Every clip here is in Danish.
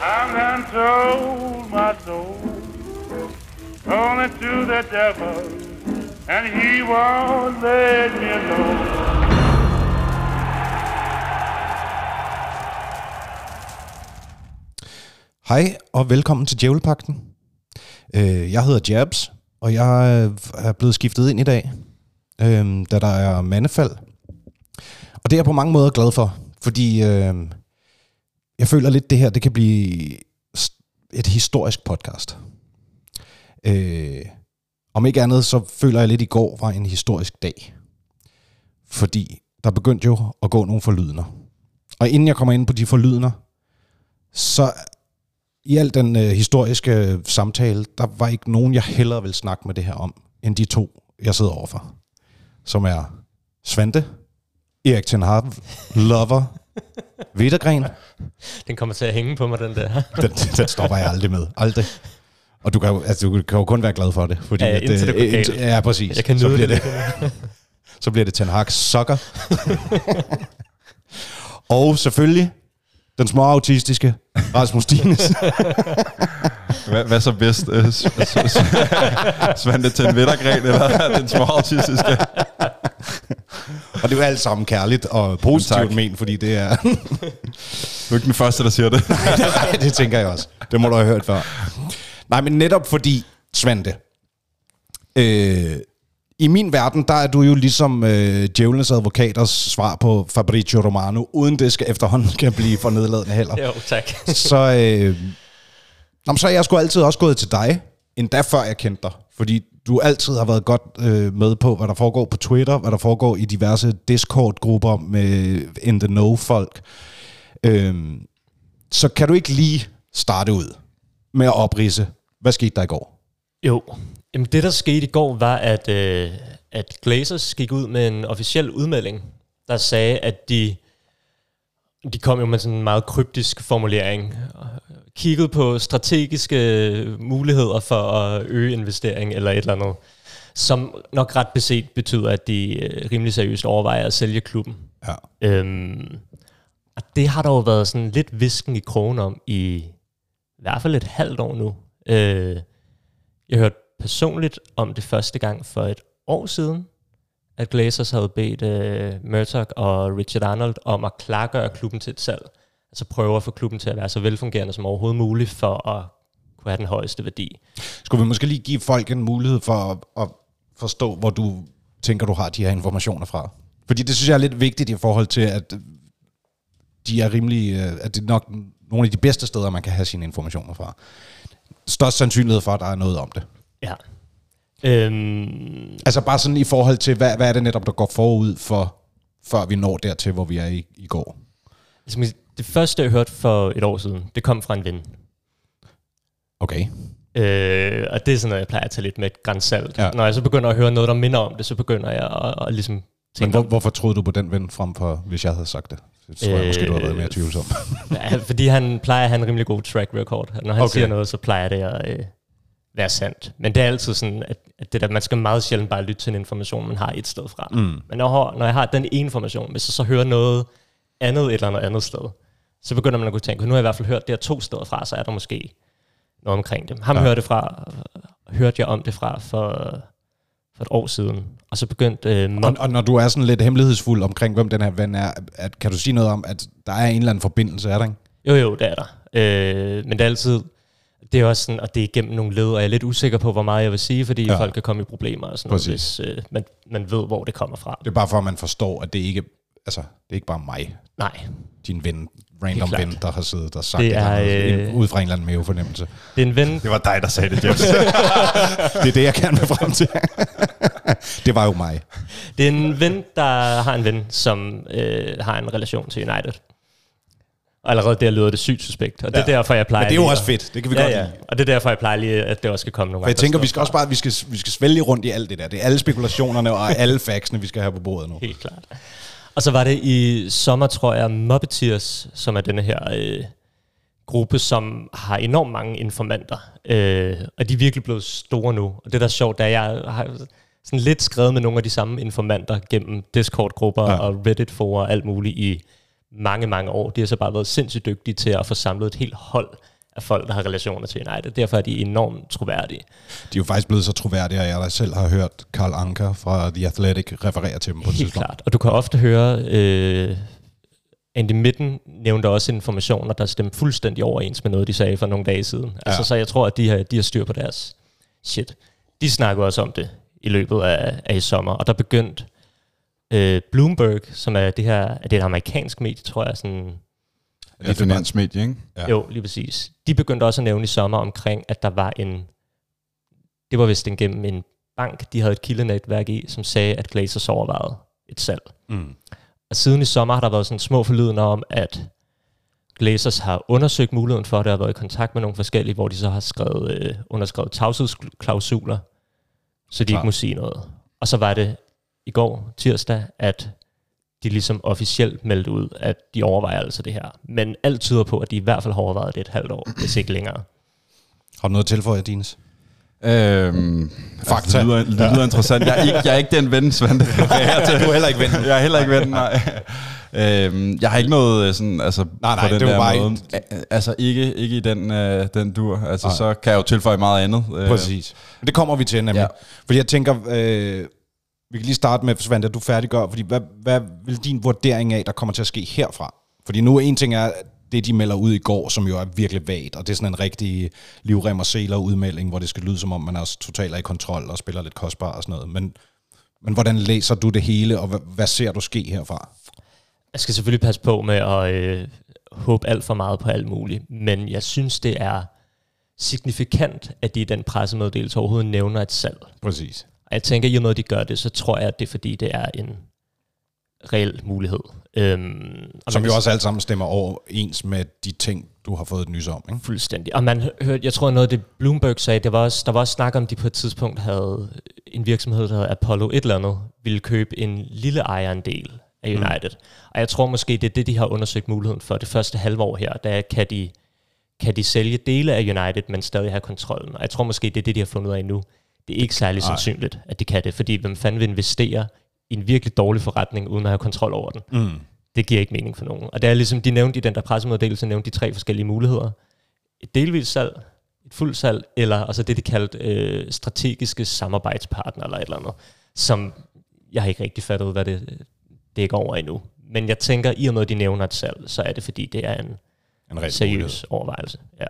I'm done sold my soul only to the devil, and he won't let me alone. Hej og velkommen til Djævelpakten. Øh, jeg hedder Jabs, og jeg øh, er blevet skiftet ind i dag, øh, da der er mandefald. Og det er jeg på mange måder glad for, fordi jeg føler lidt, det her det kan blive et historisk podcast. Øh, om ikke andet, så føler jeg lidt, at i går var en historisk dag. Fordi der begyndte jo at gå nogle forlydender. Og inden jeg kommer ind på de forlydender, så i al den øh, historiske samtale, der var ikke nogen, jeg hellere vil snakke med det her om, end de to, jeg sidder overfor. Som er Svante, Erik Ten Lover, Vittergren. Den kommer til at hænge på mig, den der. Den, den stopper jeg aldrig med. Aldrig. Og du kan, jo, altså, du kan jo kun være glad for det. Fordi Ja, at, indtil det går galt. Ja, præcis. Jeg kan så nyde bliver det. det. så bliver det Ten Hag sokker. og selvfølgelig den små autistiske Rasmus Dines. Hvad, hvad så bedst? Svante til en vettergren, eller den små autistiske? Og det er jo alt sammen kærligt og positivt ment, fordi det er... Du er ikke den første, der siger det. Nej, det tænker jeg også. Det må du have hørt før. Nej, men netop fordi, Svante, øh, i min verden, der er du jo ligesom øh, djævlenes advokaters svar på Fabrizio Romano, uden det skal efterhånden kan blive for nedladende heller. Jo, tak. Så, øh, nå, men så er jeg sgu altid også gået til dig, endda før jeg kendte dig. Fordi du altid har været godt øh, med på, hvad der foregår på Twitter, hvad der foregår i diverse Discord-grupper med in the know-folk. Øhm, så kan du ikke lige starte ud med at oprise, hvad skete der i går? Jo, Jamen, det der skete i går var, at, øh, at Glazers gik ud med en officiel udmelding, der sagde, at de, de kom jo med sådan en meget kryptisk formulering, og kiggede på strategiske muligheder for at øge investering eller et eller andet, som nok ret beset betyder, at de øh, rimelig seriøst overvejer at sælge klubben. Ja. Øhm, og det har der jo været sådan lidt visken i krogen om i, i hvert fald et halvt år nu. Øh, jeg hørte personligt om det første gang for et år siden, at Glazers havde bedt øh, Murdoch og Richard Arnold om at klargøre klubben til et salg. Altså prøve at få klubben til at være så velfungerende som overhovedet muligt for at kunne have den højeste værdi. Skulle vi måske lige give folk en mulighed for at, at forstå, hvor du tænker, du har de her informationer fra? Fordi det synes jeg er lidt vigtigt i forhold til, at de er rimelig, øh, at det er nok nogle af de bedste steder, man kan have sine informationer fra. Størst sandsynlighed for, at der er noget om det. Ja. Øhm, Altså bare sådan i forhold til, hvad, hvad er det netop, der går forud for, før vi når dertil, hvor vi er i, i går? altså, det første, jeg hørte for et år siden, det kom fra en ven. Okay. Øh, og det er sådan noget, jeg plejer at tage lidt med et grænsalt. Ja. Når jeg så begynder at høre noget, der minder om det, så begynder jeg at, at ligesom Men hvor, hvorfor troede du på den ven frem for, hvis jeg havde sagt det? Så tror jeg måske, du har været Øh, mere tvivlsom. Ja, fordi han plejer at have en rimelig god track record. Når han okay. siger noget, så plejer det at øh, være sandt. Men det er altid sådan, at, at det der, man skal meget sjældent bare lytte til en information, man har et sted fra. Mm. Men når, når jeg har den ene information, hvis jeg så hører noget andet et eller andet andet sted, så begynder man at kunne tænke, nu har jeg i hvert fald hørt det her to steder fra, så er der måske noget omkring det. Ham Ja. hørte, det fra, hørte jeg om det fra for, for et år siden. Og så begyndte øh, Og, og når du er sådan lidt hemmelighedsfuld omkring, hvem den her ven er, at, kan du sige noget om, at der er en eller anden forbindelse, er der ikke? Jo, jo, det er der. Øh, men det er altid, det er også sådan, og det er igennem nogle led, og jeg er lidt usikker på, hvor meget jeg vil sige, fordi Ja. folk kan komme i problemer og sådan noget, Præcis. hvis øh, man, man ved, hvor det kommer fra. Det er bare for, at man forstår, at det ikke altså, det er ikke bare mig, Nej, din ven, random ven, der har siddet og sagt Det det, det er, er, øh, ud fra en eller anden mavefornemmelse. det er en ven, Det var dig, der sagde det, James. Det er det, jeg gerne vil frem til. det var jo mig. det er en ven, der har en ven, som øh, har en relation til United. Og allerede der lyder det sygt suspekt, og det er Ja. derfor, jeg plejer Men det er jo lige også fedt. Det kan vi ja, godt ja. lide. Og det er derfor, jeg plejer lige, at det også skal komme nogle For jeg tænker, vi skal også bare, vi skal, vi skal svælge rundt i alt det der. Det er alle spekulationerne og alle faxene, vi skal have på bordet nu. Helt klart. Og så var det i sommer, tror jeg, Muppeteers, som er denne her øh, gruppe, som har enormt mange informanter. Øh, og de er virkelig blevet store nu. Og det, der er sjovt, det er, at jeg har sådan lidt skrevet med nogle af de samme informanter gennem Discord-grupper Ja. og Reddit-forer og alt muligt i mange, mange år. De har så bare været sindssygt dygtige til at få samlet et helt hold af folk, der har relationer til United. Derfor er de enormt troværdige. De er jo faktisk blevet så troværdige, at jeg da selv har hørt Karl Anker fra The Athletic referere til dem på et Helt tidspunkt. klart. Og du kan ofte høre, øh, Andy Midten nævnte også informationer, der stemte fuldstændig overens med noget, de sagde for nogle dage siden. Ja. Altså, så jeg tror, at de har, de har styr på deres shit. De snakker også om det i løbet af, af i sommer, og der begyndte øh, Bloomberg, som er det her, er det et amerikansk medie, tror jeg, sådan, Er finansmedie, ikke? Ja. ja. jo, lige præcis. De begyndte også at nævne i sommer omkring, at der var en, det var vist en gennem en bank, de havde et kildenetværk i, som sagde, at Glazers overvejede et salg. Mm. Og siden i sommer har der været sådan små forlydende om, at Glazers har undersøgt muligheden for det, og har været i kontakt med nogle forskellige, hvor de så har skrevet, øh, underskrevet tavshedsklausuler, så de Klart. ikke må sige noget. Og så var det i går, tirsdag, at de ligesom officielt meldte ud, at de overvejer altså det her. Men alt tyder på, at de i hvert fald har overvejet det et halvt år, hvis ikke længere. Har du noget at tilføje, Dines? Øhm, Fakta. Altså, det lyder, det lyder interessant. Jeg er, ikke, jeg er ikke den ven, Svante. Du er heller ikke ven. Jeg er heller ikke ven, nej. Øhm, jeg har ikke noget øh, sådan, altså, Nej, nej, på den det der måde. Altså ikke, ikke i den, øh, den dur. Altså, Nej. så kan jeg jo tilføje meget andet. Øh, Præcis. Det kommer vi til nemlig. Ja. Ja. Fordi jeg tænker, øh, vi kan lige starte med, Svante, at du færdiggør, fordi hvad, hvad vil din vurdering af, der kommer til at ske herfra? Fordi nu en ting er det, de melder ud i går, som jo er virkelig vagt, og det er sådan en rigtig livrem og seler udmelding, hvor det skal lyde som om, man er totalt er i kontrol og spiller lidt kostbar og sådan noget. Men, men hvordan læser du det hele, og hvad, hvad ser du ske herfra? Jeg skal selvfølgelig passe på med at øh, håbe alt for meget på alt muligt, men jeg synes, det er signifikant, at de i den pressemeddelelse overhovedet nævner et salg. Præcis. Og jeg tænker, i og med, at de gør det, så tror jeg, at det er fordi, det er en reel mulighed. Øhm, og Som jo også alt sammen stemmer overens med de ting, du har fået et nys om, ikke? Fuldstændig. Og man hørte, jeg tror noget af det Bloomberg sagde, det var også, der var også snak om, de på et tidspunkt havde en virksomhed, der hedder Apollo et eller andet, ville købe en lille ejerandel af United. Mm. Og jeg tror måske, det er det, de har undersøgt muligheden for det første halve år her. Der kan de, kan de sælge dele af United, men stadig have kontrollen. Og jeg tror måske, det er det, de har fundet ud af nu. Det er ikke særlig Ej. sandsynligt, at de kan det, fordi hvem fanden vil investere i en virkelig dårlig forretning, uden at have kontrol over den? Mm. det giver ikke mening for nogen. Og det er ligesom, de nævnte i den der pressemeddelelse, nævnte de tre forskellige muligheder. Et delvist salg, et fuldt salg, eller altså det, de kaldte øh, strategiske samarbejdspartner, eller et eller andet, som jeg har ikke rigtig fattet, hvad det dækker over endnu. Men jeg tænker, i og med, at de nævner et salg, så er det, fordi det er en En seriøs mulighed. overvejelse. Ja.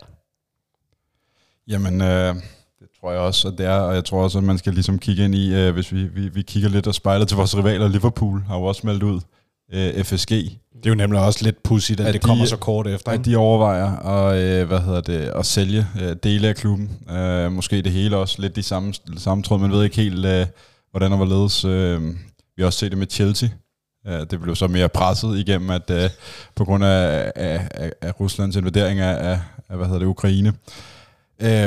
Jamen, øh, det tror jeg også, at det er, og jeg tror også, at man skal ligesom kigge ind i, øh, hvis vi, vi, vi kigger lidt og spejler til vores rivaler, Liverpool har jo også meldt ud, øh, FSG, Det er jo nemlig også lidt pudsigt, at, At det de- kommer så kort efter. at de overvejer at, øh, hvad hedder det, at sælge øh, dele af klubben. Øh, måske det hele også lidt i samme, samme tråd, man ved ikke helt, øh, hvordan og hvorledes. Øh, vi har også set det med Chelsea. Øh, det blev så mere presset igennem, at øh, på grund af, af, af, af Ruslands invadering af, af, af hvad hedder det, Ukraine. Øh,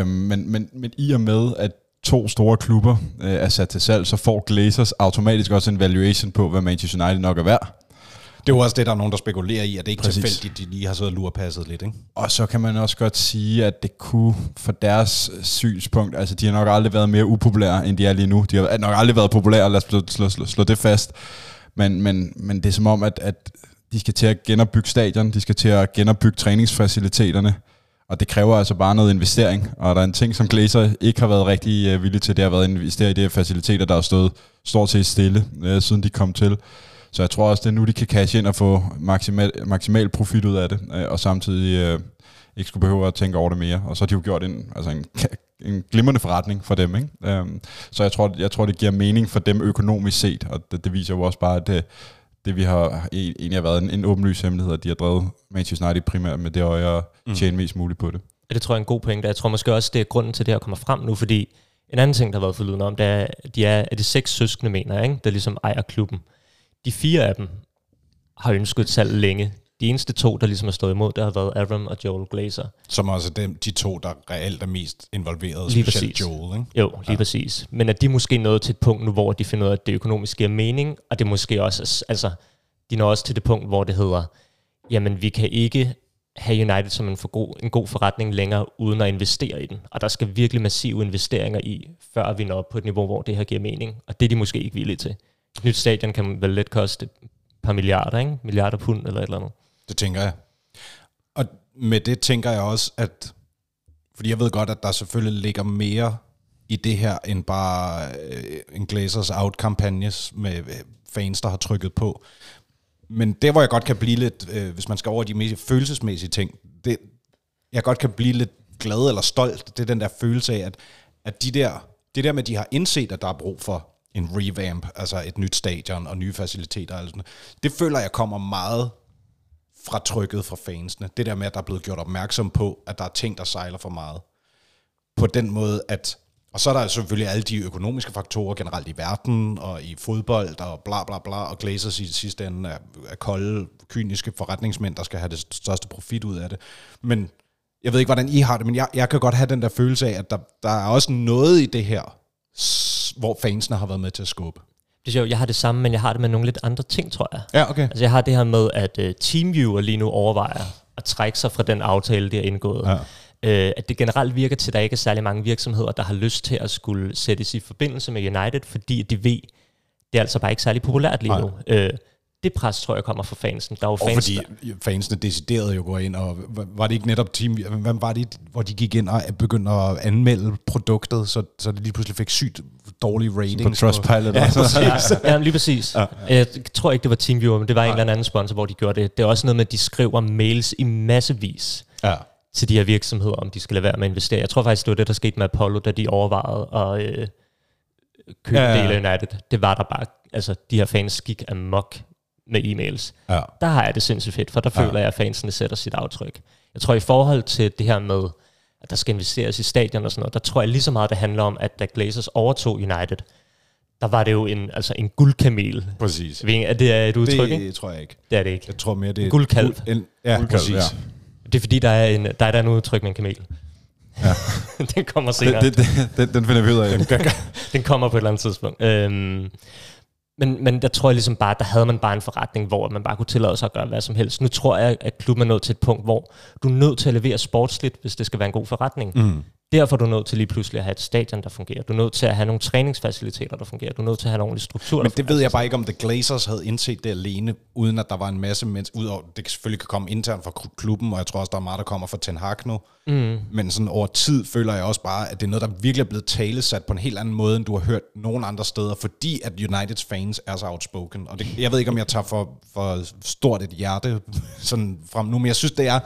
men, men, men i og med, at to store klubber øh, er sat til salg, så får Glazers automatisk også en valuation på, hvad Manchester United nok er værd. Det er jo også det, der er nogen, der spekulerer i, at det ikke er Præcis. tilfældigt, de lige har siddet og lurpasset lidt, ikke? Og så kan man også godt sige, at det kunne for deres synspunkt, altså de har nok aldrig været mere upopulære, end de er lige nu. De har nok aldrig været populære, lad os slå, slå, slå, slå det fast. Men, men, men det er som om, at, at de skal til at genopbygge stadion, de skal til at genopbygge træningsfaciliteterne, og det kræver altså bare noget investering. Og der er en ting, som Glazer ikke har været rigtig øh, villig til, det har været at investere i de her faciliteter, der har stået stort set stille, øh, siden de kom til. Så jeg tror også, det er nu, de kan cash ind og få maksimal, maksimal profit ud af det, øh, og samtidig øh, ikke skulle behøve at tænke over det mere. Og så har de jo gjort en, altså en, en glimrende forretning for dem. Ikke? Øhm, så jeg tror, jeg tror, det giver mening for dem økonomisk set, og det, det viser jo også bare, at det, det vi har e- egentlig har været en, en åbenlys hemmelighed, at de har drevet Manchester United primært med det øje at tjene mest muligt på det. Og det tror jeg er en god pointe. Jeg tror måske også, det er grunden til, at det her kommer frem nu, fordi en anden ting, der har været forlydende om, det er, at de er, er det seks søskende, mener jeg, ikke? der ligesom ejer klubben. De fire af dem har ønsket et salg længe. De eneste to, der ligesom har stået imod, det har været Avram og Joel Glazer. Som også er dem, de to, der reelt er mest involveret, Lige specielt præcis. Joel, ikke? Jo, lige ja. præcis. Men at de måske nået til et punkt nu, hvor de finder ud af, at det økonomisk giver mening, og det måske også, altså, de når også til det punkt, hvor det hedder, jamen vi kan ikke have United som en, for god, en god forretning længere, uden at investere i den. Og der skal virkelig massive investeringer i, før vi når op på et niveau, hvor det her giver mening. Og det er de måske ikke villige til. Et nyt stadion kan vel let koste et par milliarder, ikke? Milliarder pund eller et eller andet. Det tænker jeg. Og med det tænker jeg også, at... Fordi jeg ved godt, at der selvfølgelig ligger mere i det her, end bare øh, en Glazers out-kampagne med øh, fans, der har trykket på. Men det, hvor jeg godt kan blive lidt, øh, hvis man skal over de mest følelsesmæssige ting, det, jeg godt kan blive lidt glad eller stolt, det er den der følelse af, at, at de der, det der med, at de har indset, at der er brug for en revamp, altså et nyt stadion og nye faciliteter, og sådan, det føler jeg kommer meget fra trykket fra fansene. Det der med, at der er blevet gjort opmærksom på, at der er ting, der sejler for meget. På den måde, at... Og så er der selvfølgelig alle de økonomiske faktorer generelt i verden, og i fodbold, og bla bla bla, og Glazers i sidste ende er, er kolde, kyniske forretningsmænd, der skal have det største profit ud af det. Men jeg ved ikke, hvordan I har det, men jeg, jeg kan godt have den der følelse af, at der, der er også noget i det her, hvor fansene har været med til at skubbe. Det er sjovt, jeg har det samme, men jeg har det med nogle lidt andre ting, tror jeg. Ja, okay. Altså jeg har det her med, at uh, TeamViewer lige nu overvejer at trække sig fra den aftale, de har indgået. Ja. Uh, at det generelt virker til, at der ikke er særlig mange virksomheder, der har lyst til at skulle sættes i forbindelse med United, fordi de ved, det er altså bare ikke særlig populært lige Nej. nu. Uh, det pres, tror jeg, kommer fra fansen. Der er jo Og fans, fordi der, fansene deciderede jo går ind, og var- det ikke netop team, hvad var det, hvor de gik ind og begyndte at anmelde produktet, så, så det lige pludselig fik sygt dårlige ratings. På Trustpilot. Ja, præcis. ja, lige præcis. Ja. Jeg tror ikke, det var TeamViewer, men det var en eller anden sponsor, hvor de gjorde det. Det er også noget med, at de skriver mails i massevis Ja. til de her virksomheder, om de skal lade være med at investere. Jeg tror faktisk, det var det, der skete med Apollo, da de overvejede at øh, købe Ja, ja, ja. ja. del af United. Det var der bare, altså de her fans gik amok med e-mails. ja. Der har jeg det sindssygt fedt, for der Ja. føler jeg, at fansene sætter sit aftryk. Jeg tror i forhold til det her med, at der skal investeres i stadion og sådan noget, der tror jeg lige så meget, det handler om, at da Glazers overtog United, der var det jo en, altså en guldkamel. Præcis. Ikke, Er det et udtryk, ikke? Det tror jeg ikke. Det er det ikke. Jeg tror mere, det er... En guldkalv. En, ja, Guldkalv, præcis. ja. Det er fordi, der er, en, der er der en udtryk med en kamel. Ja. den kommer senere. Det, det, den, den finder vi ud af. Den kommer på et eller andet tidspunkt. Øhm, men, men der tror jeg ligesom bare, der havde man bare en forretning, hvor man bare kunne tillade sig at gøre hvad som helst. Nu tror jeg, at klubben er nået til et punkt, hvor du er nødt til at levere sportsligt, hvis det skal være en god forretning. Mm. Derfor er du nødt til lige pludselig at have et stadion, der fungerer. Du er nødt til at have nogle træningsfaciliteter, der fungerer. Du er nødt til at have en ordentlig struktur. Men det ved jeg bare ikke, om The Glazers havde indset det alene, uden at der var en masse mennesker, udover det selvfølgelig kan komme internt fra klubben, og jeg tror også, der er meget, der kommer fra Ten Hag nu. Mm. Men sådan over tid føler jeg også bare, at det er noget, der virkelig er blevet talesat på en helt anden måde, end du har hørt nogen andre steder, fordi at Uniteds fans er så outspoken. Og det, jeg ved ikke, om jeg tager for, for stort et hjerte sådan frem nu, men jeg synes, det er,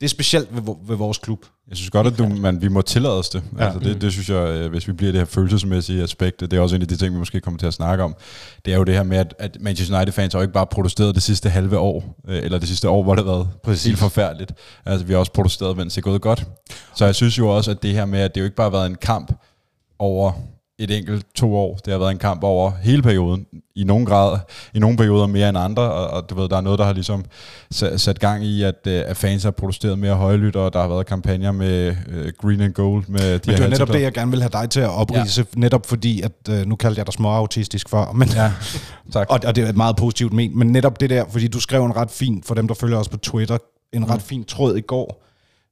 det er specielt ved, ved vores klub. Jeg synes godt, at du, man, vi må tillade os det. Ja. Altså det, det synes jeg, øh, hvis vi bliver det her følelsesmæssige aspekt, det er også en af de ting, vi måske kommer til at snakke om. Det er jo det her med, at, at Manchester United-fans har jo ikke bare protesteret det sidste halve år, øh, eller det sidste år, hvor det har været Præcis. helt forfærdeligt. Altså vi har også protesteret, mens det er gået godt. Så jeg synes jo også, at det her med, at det jo ikke bare har været en kamp over et enkelt to år. Det har været en kamp over hele perioden, i nogen grad, i nogle perioder mere end andre, og, og du ved, der er noget, der har ligesom sat, sat gang i, at, øh, at fans har protesteret mere højlydt, og der har været kampagner med øh, green and gold. Med de Men det er netop det, jeg gerne vil have dig til at oprise, ja. netop fordi, at øh, nu kaldte jeg dig småautistisk før, men Ja, tak. Og, og det er et meget positivt men, men netop det der, fordi du skrev en ret fin, for dem der følger os på Twitter, en mm. ret fin tråd i går,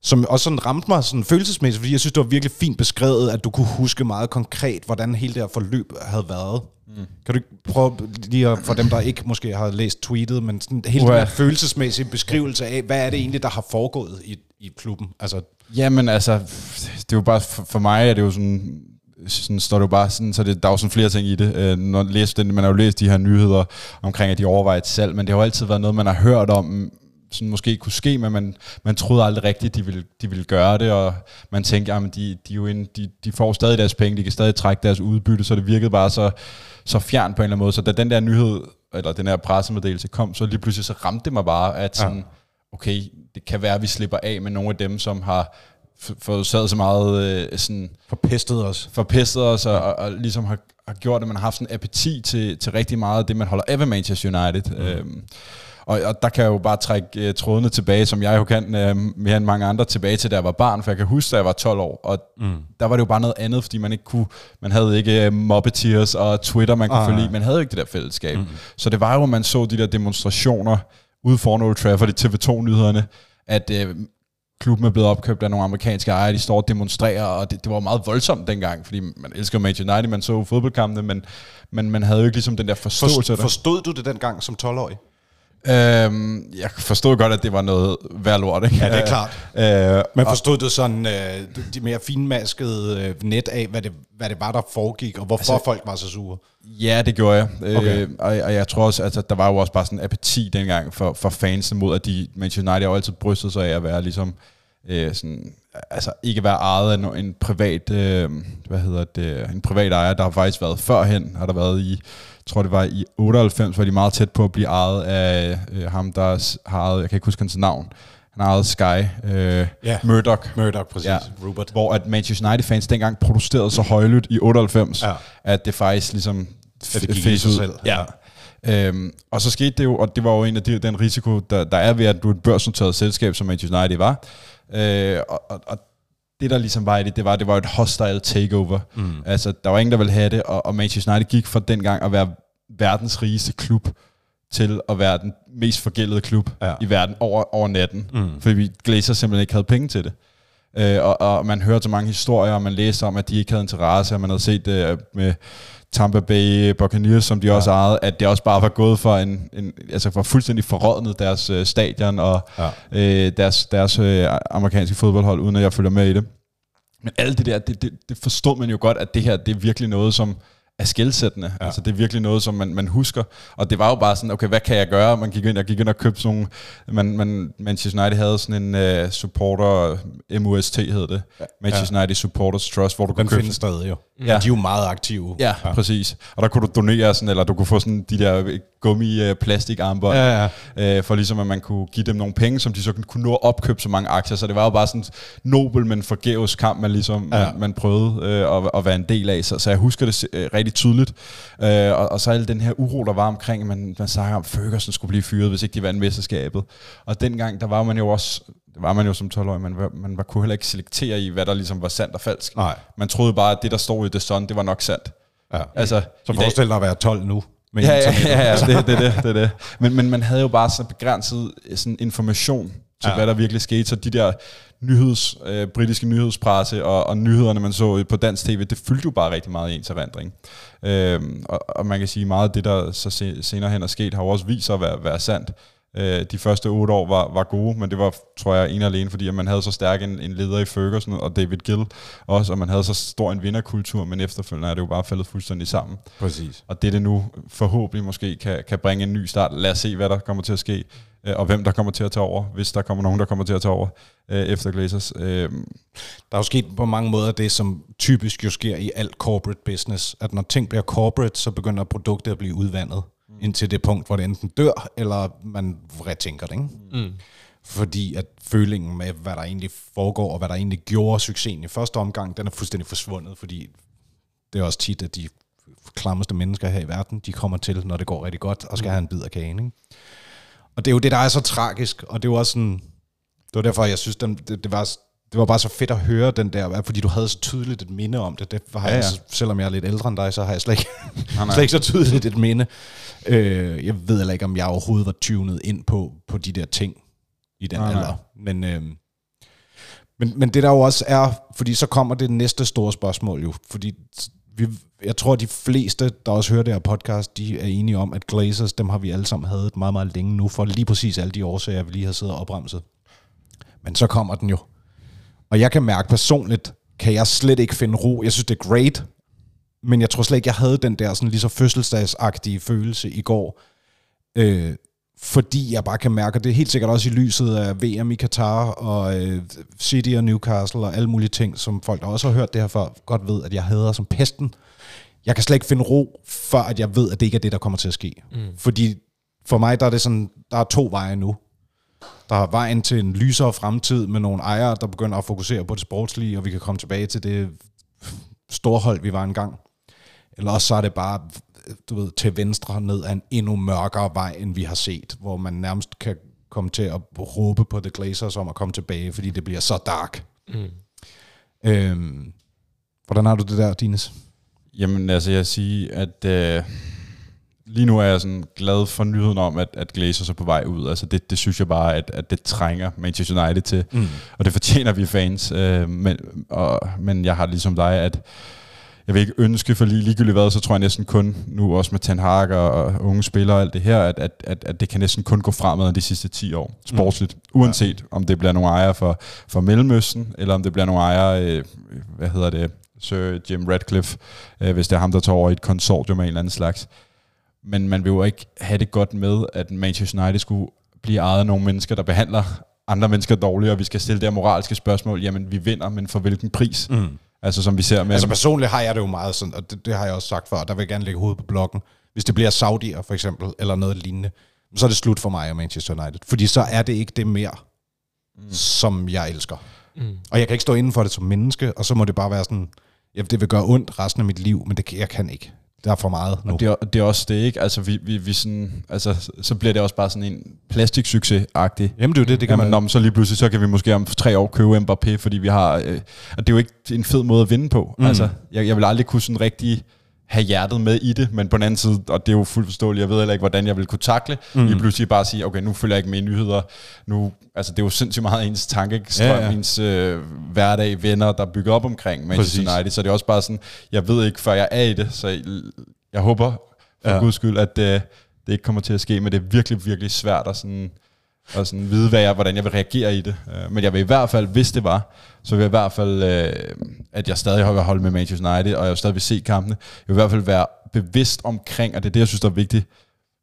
som også sådan ramte mig sådan følelsesmæssigt, fordi jeg synes, det var virkelig fint beskrevet, at du kunne huske meget konkret, hvordan hele det her forløb havde været. Mm. Kan du prøve lige at, for dem, der ikke måske har læst tweetet, men sådan hele den Uha. her følelsesmæssige beskrivelse af, hvad er det egentlig, der har foregået i, i klubben? Altså, Jamen altså, det er jo bare, for, for mig er det jo sådan, sådan står det jo bare sådan, så det, der er jo sådan flere ting i det. Øh, når man, læser den, man har jo læst de her nyheder omkring, at de overvejer et salg, men det har jo altid været noget, man har hørt om, sådan måske kunne ske, men man, man troede aldrig rigtigt, de ville, de ville gøre det, og man tænkte, jamen de, de, jo inde, de, de får stadig deres penge, de kan stadig trække deres udbytte, så det virkede bare så, så fjern på en eller anden måde. Så da den der nyhed, eller den her pressemeddelelse kom, så lige pludselig så ramte det mig bare, at sådan, ja. okay, det kan være, at vi slipper af med nogle af dem, som har forårsaget så meget øh, sådan, forpestet os. forpestet os, og, og, og ligesom har, har gjort, at man har haft sådan en appetit til, til rigtig meget af det, man holder af ved Manchester United. Mm. Øhm, og, og der kan jeg jo bare trække øh, trådene tilbage, som jeg jo kan øh, mere end mange andre, tilbage til, da jeg var barn, for jeg kan huske, da jeg var 12 år, og mm. der var det jo bare noget andet, fordi man ikke kunne, man havde ikke øh, Mobbeteers og Twitter, man kunne Ah. følge man havde jo ikke det der fællesskab. Mm. Så det var jo, at man så de der demonstrationer ude foran Old Trafford i TV2-nyhederne, at øh, klubben er blevet opkøbt af nogle amerikanske ejere, de står og demonstrerer, og det, det var meget voldsomt dengang, fordi man elsker Manchester United, man så fodboldkampene, men, men man havde jo ikke ligesom den der forståelse. For, der. forstod du det dengang som 12-årig? Øhm, jeg forstod godt, at det var noget værd lort, ikke? Ja, det er klart. Øh, Men forstod du sådan øh, de mere finmaskede øh, net af, hvad det, hvad det var, der foregik, og hvorfor altså, folk var så sure? Ja, det gjorde jeg. Okay. Okay. Øh, og, og jeg tror også, at altså, der var jo også bare sådan en apati dengang for, for fansene mod, at de Manchester United har altid brystet sig af at være ligesom, øh, sådan, altså ikke være ejet af no- en privat, øh, hvad hedder det, en privat ejer, der har faktisk været førhen, har der været i, jeg tror det var i 98, var de meget tæt på at blive ejet af øh, ham, der har ejet, jeg kan ikke huske hans navn, han ejet Sky, øh, Ja. Murdoch, Murdoch, præcis. Ja. Ja. Rupert. hvor at Manchester United-fans dengang protesterede så højlydt i 98, Ja. ja. at det faktisk ligesom At det gik sig selv. Ja. Øhm, og så skete det jo, og det var jo en af de, den risiko, der, der er ved, at du er et børsnoteret selskab, som Manchester United var. Øh, og, og, og det, der ligesom var i det, det var, det var et hostile takeover. Mm. Altså, der var ingen, der ville have det, og, og Manchester United gik fra dengang at være verdens rigeste klub, til at være den mest forgældede klub Ja. i verden over, over natten. Mm. Fordi vi Glazer simpelthen ikke havde penge til det. Øh, og, og man hørte så mange historier, og man læste om, at de ikke havde interesse, og man havde set øh, med Tampa Bay Buccaneers, som de ja. også ejede, at det også bare var gået for en, en altså for fuldstændig forrådnet deres øh, stadion og Ja. øh, deres, deres øh, amerikanske fodboldhold, uden at jeg følger med i det. Men alt det der, det, det, det forstod man jo godt, at det her, det er virkelig noget, som er skældsættende. Ja. Altså det er virkelig noget, som man, man husker. Og det var jo bare sådan, okay, hvad kan jeg gøre? Man gik ind, jeg gik ind og købte sådan nogle, man, man, Manchester United havde sådan en uh, supporter, MUST hed det, ja. Manchester United Supporters Trust, hvor du Den kunne købe findes stadig jo. Ja. Ja. De er jo meget aktive. Ja, ja, præcis. Og der kunne du donere sådan, eller du kunne få sådan de der øh, plastik armbånd, Ja, ja. Øh, for ligesom at man kunne give dem nogle penge, som de så kunne nå at opkøbe så mange aktier. Så det var jo bare sådan nobel, men forgæves kamp, man ligesom Ja. ja. man, man prøvede øh, at, at være en del af. Så, så jeg husker det øh, rigtig tydeligt. Øh, og, og så al den her uro, der var omkring, man, man sagde om, at Ferguson skulle blive fyret, hvis ikke de vandt mesterskabet. Og dengang, der var man jo også det var man jo som 12-årig, man, var- man var, kunne heller ikke selektere i, hvad der ligesom var sandt og falsk. Nej. Man troede bare, at det, der stod i The Sun, det var nok sandt. ja. Altså, Så forestil dig at være 12 nu. Med Ja, ja, ja, ja det, det, det, det, er det. Men, men man havde jo bare så begrænset øh, sådan information til, Ja. hvad der virkelig skete. Så de der nyheds, øh, britiske nyhedspresse og, og nyhederne, man så på dansk tv, det fyldte jo bare rigtig meget i ens erindring. Øhm, og, og man kan sige, meget af det, der så se, senere hen er sket, har jo også vist sig at være, være sandt. Øh, de første otte år var, var gode, men det var, tror jeg, en og alene, fordi at man havde så stærk en, en leder i Ferguson og David Gill også, og man havde så stor en vinderkultur, men efterfølgende er det jo bare faldet fuldstændig sammen. Præcis. Og det, det nu forhåbentlig måske kan, kan bringe en ny start. Lad os se, hvad der kommer til at ske, øh, og hvem der kommer til at tage over, hvis der kommer nogen, der kommer til at tage over øh, efter Glazers. Øh, Der er jo sket på mange måder det, som typisk jo sker i alt corporate business, at når ting bliver corporate, så begynder produktet at blive udvandet mm. indtil det punkt, hvor det enten dør, eller man retænker det. Ikke? Mm. Fordi at følingen med, hvad der egentlig foregår, og hvad der egentlig gjorde succesen i første omgang, den er fuldstændig forsvundet, fordi det er også tit, at de klammeste mennesker her i verden, de kommer til, når det går rigtig godt, og skal have en bid af kagen. Ikke? Og det er jo det, der er så tragisk, og det er jo også sådan, det var derfor, jeg synes, den, det, det, var, det var bare så fedt at høre den der, fordi du havde så tydeligt et minde om det. det har Ja, ja. Jeg, selvom jeg er lidt ældre end dig, så har jeg slet ikke, nej. slet ikke så tydeligt et minde. Øh, jeg ved heller ikke, om jeg overhovedet var tunet ind på, på de der ting i den Nej, nej. alder. Men, øh, men, men det der jo også er, fordi så kommer det næste store spørgsmål jo, fordi vi, jeg tror, de fleste, der også hører det her podcast, de er enige om, at Glazers, dem har vi alle sammen hadet meget, meget længe nu, for lige præcis alle de årsager, vi lige har siddet og opremset. Men så kommer den jo. Og jeg kan mærke personligt, kan jeg slet ikke finde ro. Jeg synes, det er great, men jeg tror slet ikke, jeg havde den der sådan lige så fødselsdagsagtige følelse i går. Øh, fordi jeg bare kan mærke, og det er helt sikkert også i lyset af VM i Katar og øh, City og Newcastle og alle mulige ting, som folk, der også har hørt det her før, godt ved, at jeg hader som pesten. Jeg kan slet ikke finde ro, før at jeg ved, at det ikke er det, der kommer til at ske. Mm. Fordi for mig, der er det sådan, der er to veje nu. Der er vejen til en lysere fremtid med nogle ejere, der begynder at fokusere på det sportslige, og vi kan komme tilbage til det storhold, vi var engang. Eller også så er det bare, du ved, til venstre ned af en endnu mørkere vej, end vi har set, hvor man nærmest kan komme til at råbe på The Glazers om at komme tilbage, fordi det bliver så dark. Mm. Øhm, hvordan har du det der, Dines? Jamen, altså jeg siger, at øh, lige nu er jeg sådan glad for nyheden om, at, at Glazers er på vej ud. Altså det, det synes jeg bare, at, at det trænger Manchester United til. Mm. Og det fortjener vi fans. Øh, men, og, men jeg har ligesom dig, at jeg vil ikke ønske, for lige ligegyldigt hvad, så tror jeg næsten kun, nu også med Ten Hag og, og unge spillere og alt det her, at, at, at, at det kan næsten kun gå fremad de sidste 10 år, sportsligt. Mm. Uanset ja. om det bliver nogle ejere for, for Mellemøsten, eller om det bliver nogle ejere, øh, hvad hedder det, Sir Jim Radcliffe, øh, hvis det er ham, der tager over i et konsortium af en eller anden slags. Men man vil jo ikke have det godt med, at Manchester United skulle blive ejet af nogle mennesker, der behandler andre mennesker dårligt, og vi skal stille det her moralske spørgsmål, jamen vi vinder, men for hvilken pris? Mm. Altså som vi ser med... Altså personligt har jeg det jo meget sådan, og det, det har jeg også sagt før, og der vil jeg gerne lægge hovedet på blokken. Hvis det bliver Saudier for eksempel, eller noget lignende, så er det slut for mig og Manchester United. Fordi så er det ikke det mere, mm. som jeg elsker. Mm. Og jeg kan ikke stå inden for det som menneske, og så må det bare være sådan, ja, det vil gøre ondt resten af mit liv, men det, jeg kan ikke. Der er for meget nu. Og det, er, det er også det, ikke? Altså, vi, vi, vi sådan, altså, så bliver det også bare sådan en plastiksucces-agtig. Jamen, det er jo det, det kan Jamen, man... så lige pludselig, så kan vi måske om tre år købe Mbappé, fordi vi har... Øh, og det er jo ikke en fed måde at vinde på. Mm. Altså, jeg, jeg vil aldrig kunne sådan rigtig have hjertet med i det, men på den anden side, og det er jo fuldt forståeligt, jeg ved heller ikke, hvordan jeg vil kunne takle, mm. lige pludselig bare sige, okay, nu følger jeg ikke med i nyheder, nu, altså det er jo sindssygt meget ens tankestrøm, ja, ja. ens øh, hverdag, venner, der bygger op omkring Manchester United, så det er også bare sådan, jeg ved ikke, før jeg er i det, så jeg, jeg håber, for ja. guds skyld, at øh, det ikke kommer til at ske, men det er virkelig, virkelig svært at sådan, og sådan vide, hvad jeg, hvordan jeg vil reagere i det. Øh, men jeg vil i hvert fald, hvis det var, så vil jeg i hvert fald, øh, at jeg stadig vil holde med Manchester United, og jeg stadig vil se kampene. Jeg vil i hvert fald være bevidst omkring, og det er det, jeg synes, der er vigtigt,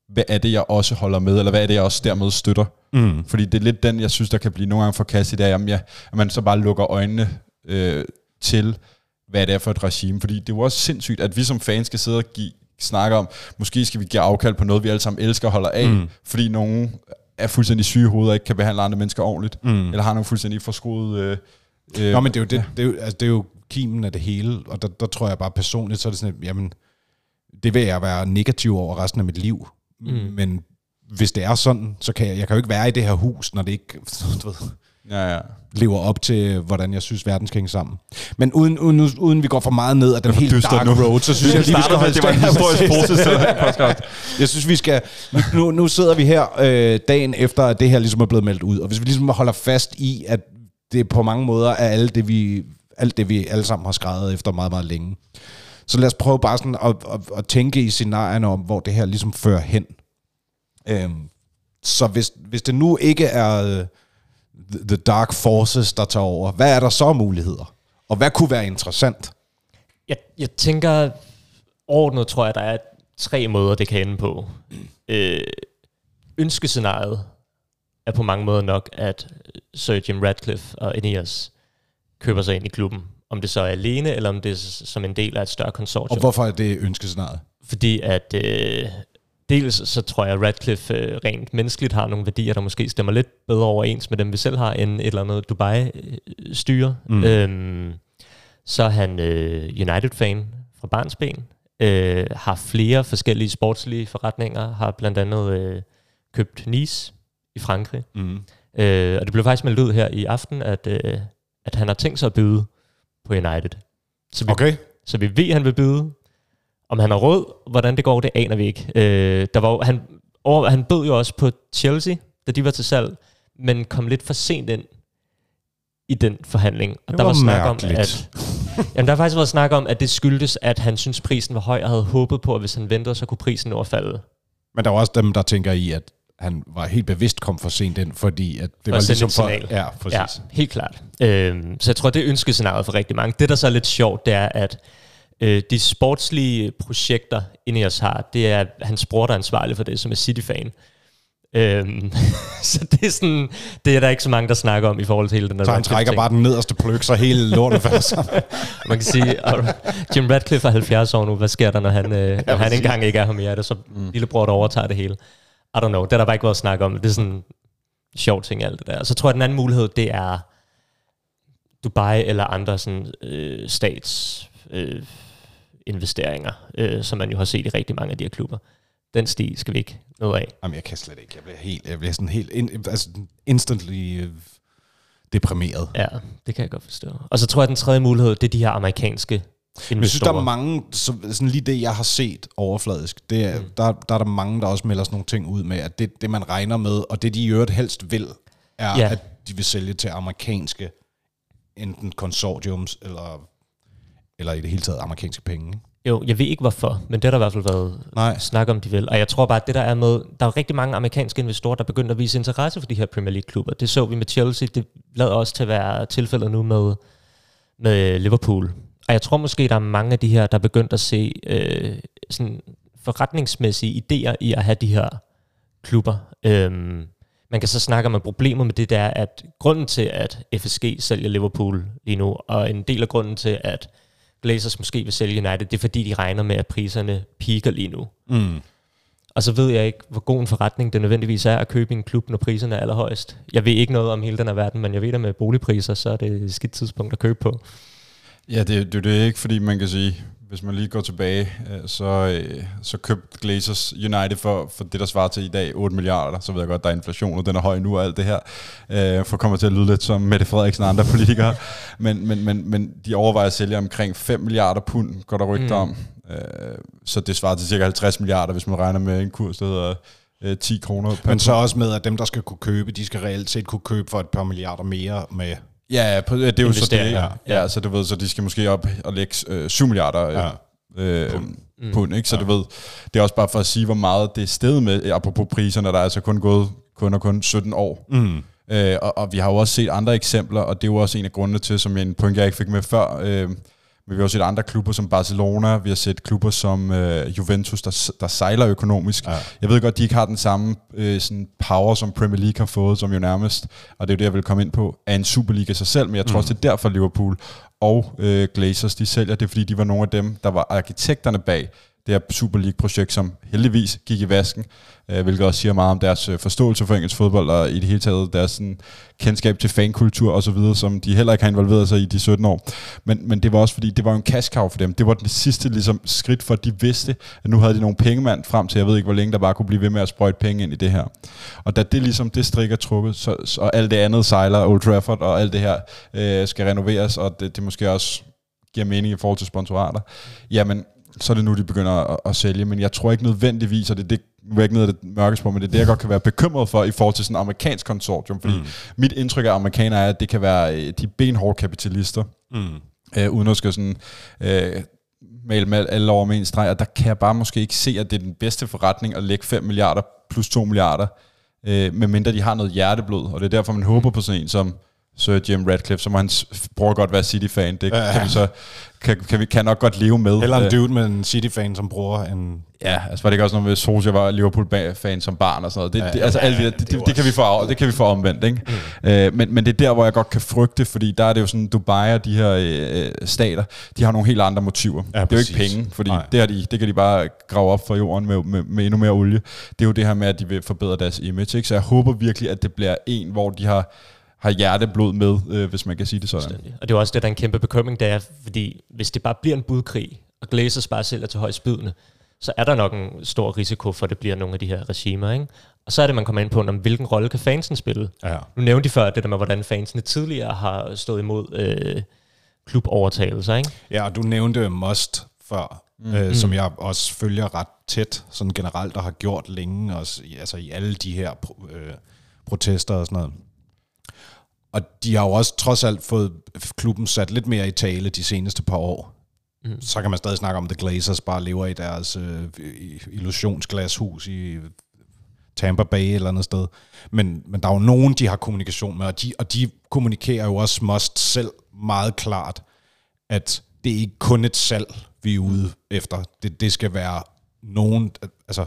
hvad er det, jeg også holder med, eller hvad er det, jeg også dermed støtter. Mm. Fordi det er lidt den, jeg synes, der kan blive nogle gange forkastet, det er, jamen, ja, at man så bare lukker øjnene øh, til, hvad det er for et regime. Fordi det er jo også sindssygt, at vi som fans skal sidde og give, snakke om, måske skal vi give afkald på noget, vi alle sammen elsker og holder af, mm. fordi nogen er fuldstændig syge i hovedet og ikke kan behandle andre mennesker ordentligt, mm. eller har nogle fuldstændig forskruet... Øh, øh, Nå, men det er jo, det, ja. det, er jo, altså, det er jo kimen af det hele, og der, der tror jeg bare personligt, så er det sådan, at, jamen, det vil jeg være negativ over resten af mit liv, mm. men hvis det er sådan, så kan jeg, jeg kan jo ikke være i det her hus, når det ikke, du ved, ja, ja. lever op til, hvordan jeg synes, verden skal hænge sammen. Men uden, uden, uden vi går for meget ned af den helt dark nu. road, så synes jeg lige, vi skal holde det var en historisk jeg synes, vi skal... Nu, nu sidder vi her øh, dagen efter, at det her ligesom er blevet meldt ud, og hvis vi ligesom holder fast i, at det på mange måder er alt det, vi, alt det, vi alle sammen har skrevet efter meget, meget længe. Så lad os prøve bare sådan at, at, at tænke i scenarierne om, hvor det her ligesom fører hen. Øhm, så hvis, hvis det nu ikke er uh, the dark forces, der tager over, hvad er der så muligheder? Og hvad kunne være interessant? Jeg, jeg tænker, ordnet tror jeg, der er tre måder, det kan ende på. Øh, ønskescenariet er på mange måder nok, at Sir Jim Radcliffe og Ineos køber sig ind i klubben. Om det så er alene, eller om det er som en del af et større konsortium. Og hvorfor er det ønskescenariet? Fordi at øh, dels så tror jeg, at Radcliffe øh, rent menneskeligt har nogle værdier, der måske stemmer lidt bedre overens med dem, vi selv har, end et eller andet Dubai-styre. Mm. Øhm, så er han øh, United-fan fra barnsben, øh, har flere forskellige sportslige forretninger, har blandt andet øh, købt Nice i Frankrig. Mm. Øh, og det blev faktisk meldt ud her i aften, at, øh, at han har tænkt sig at byde på United. Så vi, okay. Så vi ved, at han vil byde. Om han har råd, hvordan det går, det aner vi ikke. Øh, der var, han, over, han bød jo også på Chelsea, da de var til salg, men kom lidt for sent ind i den forhandling. Og det der var, var snak om, at... Jamen, der har faktisk været snak om, at det skyldtes, at han synes prisen var høj, og havde håbet på, at hvis han ventede, så kunne prisen nå at falde. Men der var også dem, der tænker i, at han var helt bevidst kom for sent ind, fordi at det for var ligesom for... Ja, præcis. Ja, helt klart. Øhm, så jeg tror, det er ønskescenariet for rigtig mange. Det, der så er lidt sjovt, det er, at øh, de sportslige projekter, Ineos har, det er hans bror, der er ansvarlig for det, som er City-fan. Øhm, så det er sådan, det er der ikke så mange, der snakker om i forhold til hele den der Så han trækker bare den nederste pløk, så hele lortet falder sammen. Man kan sige, Jim Radcliffe er 70 år nu, hvad sker der, når han, øh, når han engang ikke er her mere? Er det så mm. lillebror, der overtager det hele? I don't know, det har der bare ikke været snak om. Det er sådan en sjov ting, alt det der. Så tror jeg, at den anden mulighed, det er Dubai eller andre sådan, øh, stats øh, investeringer, øh, som man jo har set i rigtig mange af de her klubber. Den sti skal vi ikke noget af. Jamen, jeg kan slet ikke. Jeg bliver, helt, jeg bliver sådan helt in, altså instantly øh, deprimeret. Ja, det kan jeg godt forstå. Og så tror jeg, at den tredje mulighed, det er de her amerikanske men jeg synes, der er mange, så, sådan lige det, jeg har set overfladisk, det er, mm. der, der er der mange, der også melder sådan nogle ting ud med, at det, det man regner med, og det de i øvrigt helst vil, er, ja. at de vil sælge til amerikanske, enten konsortiums, eller Eller i det hele taget amerikanske penge. Jo, jeg ved ikke hvorfor, men det har der i hvert fald været Nej. snak om, de vil. Og jeg tror bare, at det der er med, der er rigtig mange amerikanske investorer, der begynder at vise interesse for de her Premier League-klubber. Det så vi med Chelsea, det lader også til at være tilfældet nu med, med Liverpool. Og jeg tror måske, der er mange af de her, der er begyndt at se øh, sådan forretningsmæssige idéer i at have de her klubber. Øhm, man kan så snakke om, at problemet med det der er, at grunden til, at FSG sælger Liverpool lige nu, og en del af grunden til, at Glazers måske vil sælge United, det er fordi, de regner med, at priserne piker lige nu. Mm. Og så ved jeg ikke, hvor god en forretning det nødvendigvis er at købe en klub, når priserne er allerhøjst. Jeg ved ikke noget om hele den her verden, men jeg ved, at med boligpriser, så er det et skidt tidspunkt at købe på. Ja, det, det, det er ikke, fordi man kan sige, hvis man lige går tilbage, øh, så, øh, så købte Glazers United for, for det, der svarer til i dag 8 milliarder. Så ved jeg godt, der er inflation, og den er høj nu og alt det her. Øh, for kommer til at lyde lidt som Mette Frederiksen og andre politikere. Men, men, men, men de overvejer at sælge omkring 5 milliarder pund, går der rygter mm. om. Så det svarer til cirka 50 milliarder, hvis man regner med en kurs, der hedder 10 kroner per Men så også med, at dem, der skal kunne købe, de skal reelt set kunne købe for et par milliarder mere med Ja, det er jo så det. Ja. ja, så du ved, så de skal måske op og lægge øh, 7 milliarder øh, ja. øh, pund, mm. pund ikke? Så ja. du ved, det er også bare for at sige, hvor meget det er sted med, apropos priserne, der er altså kun gået kun og kun 17 år. Mm. Øh, og, og vi har jo også set andre eksempler, og det er jo også en af grundene til, som en point, jeg ikke fik med før, øh, men vi har også set andre klubber som Barcelona, vi har set klubber som øh, Juventus, der, der sejler økonomisk. Ja. Jeg ved godt, de ikke har den samme øh, sådan power, som Premier League har fået, som jo nærmest, og det er jo det, jeg vil komme ind på, er en Superliga sig selv, men jeg tror mm. også, det er derfor Liverpool og øh, Glazers, de sælger det, fordi de var nogle af dem, der var arkitekterne bag det her Super League-projekt, som heldigvis gik i vasken, øh, hvilket også siger meget om deres øh, forståelse for engelsk fodbold, og i det hele taget deres sådan, kendskab til fankultur osv., som de heller ikke har involveret sig i de 17 år. Men, men det var også fordi, det var jo en cash for dem. Det var det sidste ligesom, skridt, for de vidste, at nu havde de nogle pengemand frem til, jeg ved ikke, hvor længe der bare kunne blive ved med at sprøjte penge ind i det her. Og da det ligesom, det strikker trukket, så, så, og alt det andet sejler, Old Trafford og alt det her øh, skal renoveres, og det, det måske også giver mening i forhold til sponsorater, jamen så er det nu, de begynder at, at sælge. Men jeg tror ikke nødvendigvis, og det, det nu er ikke noget af det mørke på, men det er det, jeg godt kan være bekymret for i forhold til sådan en amerikansk konsortium. Fordi mm. mit indtryk af amerikanere er, at det kan være øh, de benhårde kapitalister, mm. øh, uden at skal sådan... Øh, male med alle over med en streg, og der kan jeg bare måske ikke se, at det er den bedste forretning at lægge 5 milliarder plus 2 milliarder, øh, medmindre de har noget hjerteblod, og det er derfor, man håber på sådan en som Sir Jim Radcliffe, som hans bror godt være City-fan. Det ja, kan vi så kan, kan vi kan nok godt leve med. Eller en øh, dude med en City-fan som bror. En ja, altså var det ikke også noget med, Solskjaer var Liverpool-fan som barn og sådan noget. Det, ja, det, altså, ja, alt det, det, det, det, kan vi få, det kan vi få omvendt, ikke? Mm. Øh, men, men det er der, hvor jeg godt kan frygte, fordi der er det jo sådan, Dubai og de her øh, stater, de har nogle helt andre motiver. Ja, det er jo ikke penge, fordi det, har de, det kan de bare grave op for jorden med, med, med endnu mere olie. Det er jo det her med, at de vil forbedre deres image, ikke? Så jeg håber virkelig, at det bliver en, hvor de har har hjerteblod med, øh, hvis man kan sige det sådan. Og det er også det, der er en kæmpe bekymring, det er, fordi hvis det bare bliver en budkrig, og Glazers bare sælger til højspydende, så er der nok en stor risiko for, at det bliver nogle af de her regimer. Ikke? Og så er det, man kommer ind på, om hvilken rolle kan fansen spille. Ja. Nu nævnte de før det der med, hvordan fansene tidligere har stået imod øh, klubovertagelser. Ikke? Ja, og du nævnte Must før, mm. øh, som jeg også følger ret tæt, sådan generelt, og har gjort længe, også, altså i alle de her øh, protester og sådan noget. Og de har jo også trods alt fået klubben sat lidt mere i tale de seneste par år. Mm. Så kan man stadig snakke om, at The Glazers bare lever i deres øh, illusionsglashus i Tampa Bay eller andet sted. Men, men der er jo nogen, de har kommunikation med, og de, og de kommunikerer jo også must selv meget klart, at det er ikke kun et salg, vi er ude efter. Det, det skal være nogen, altså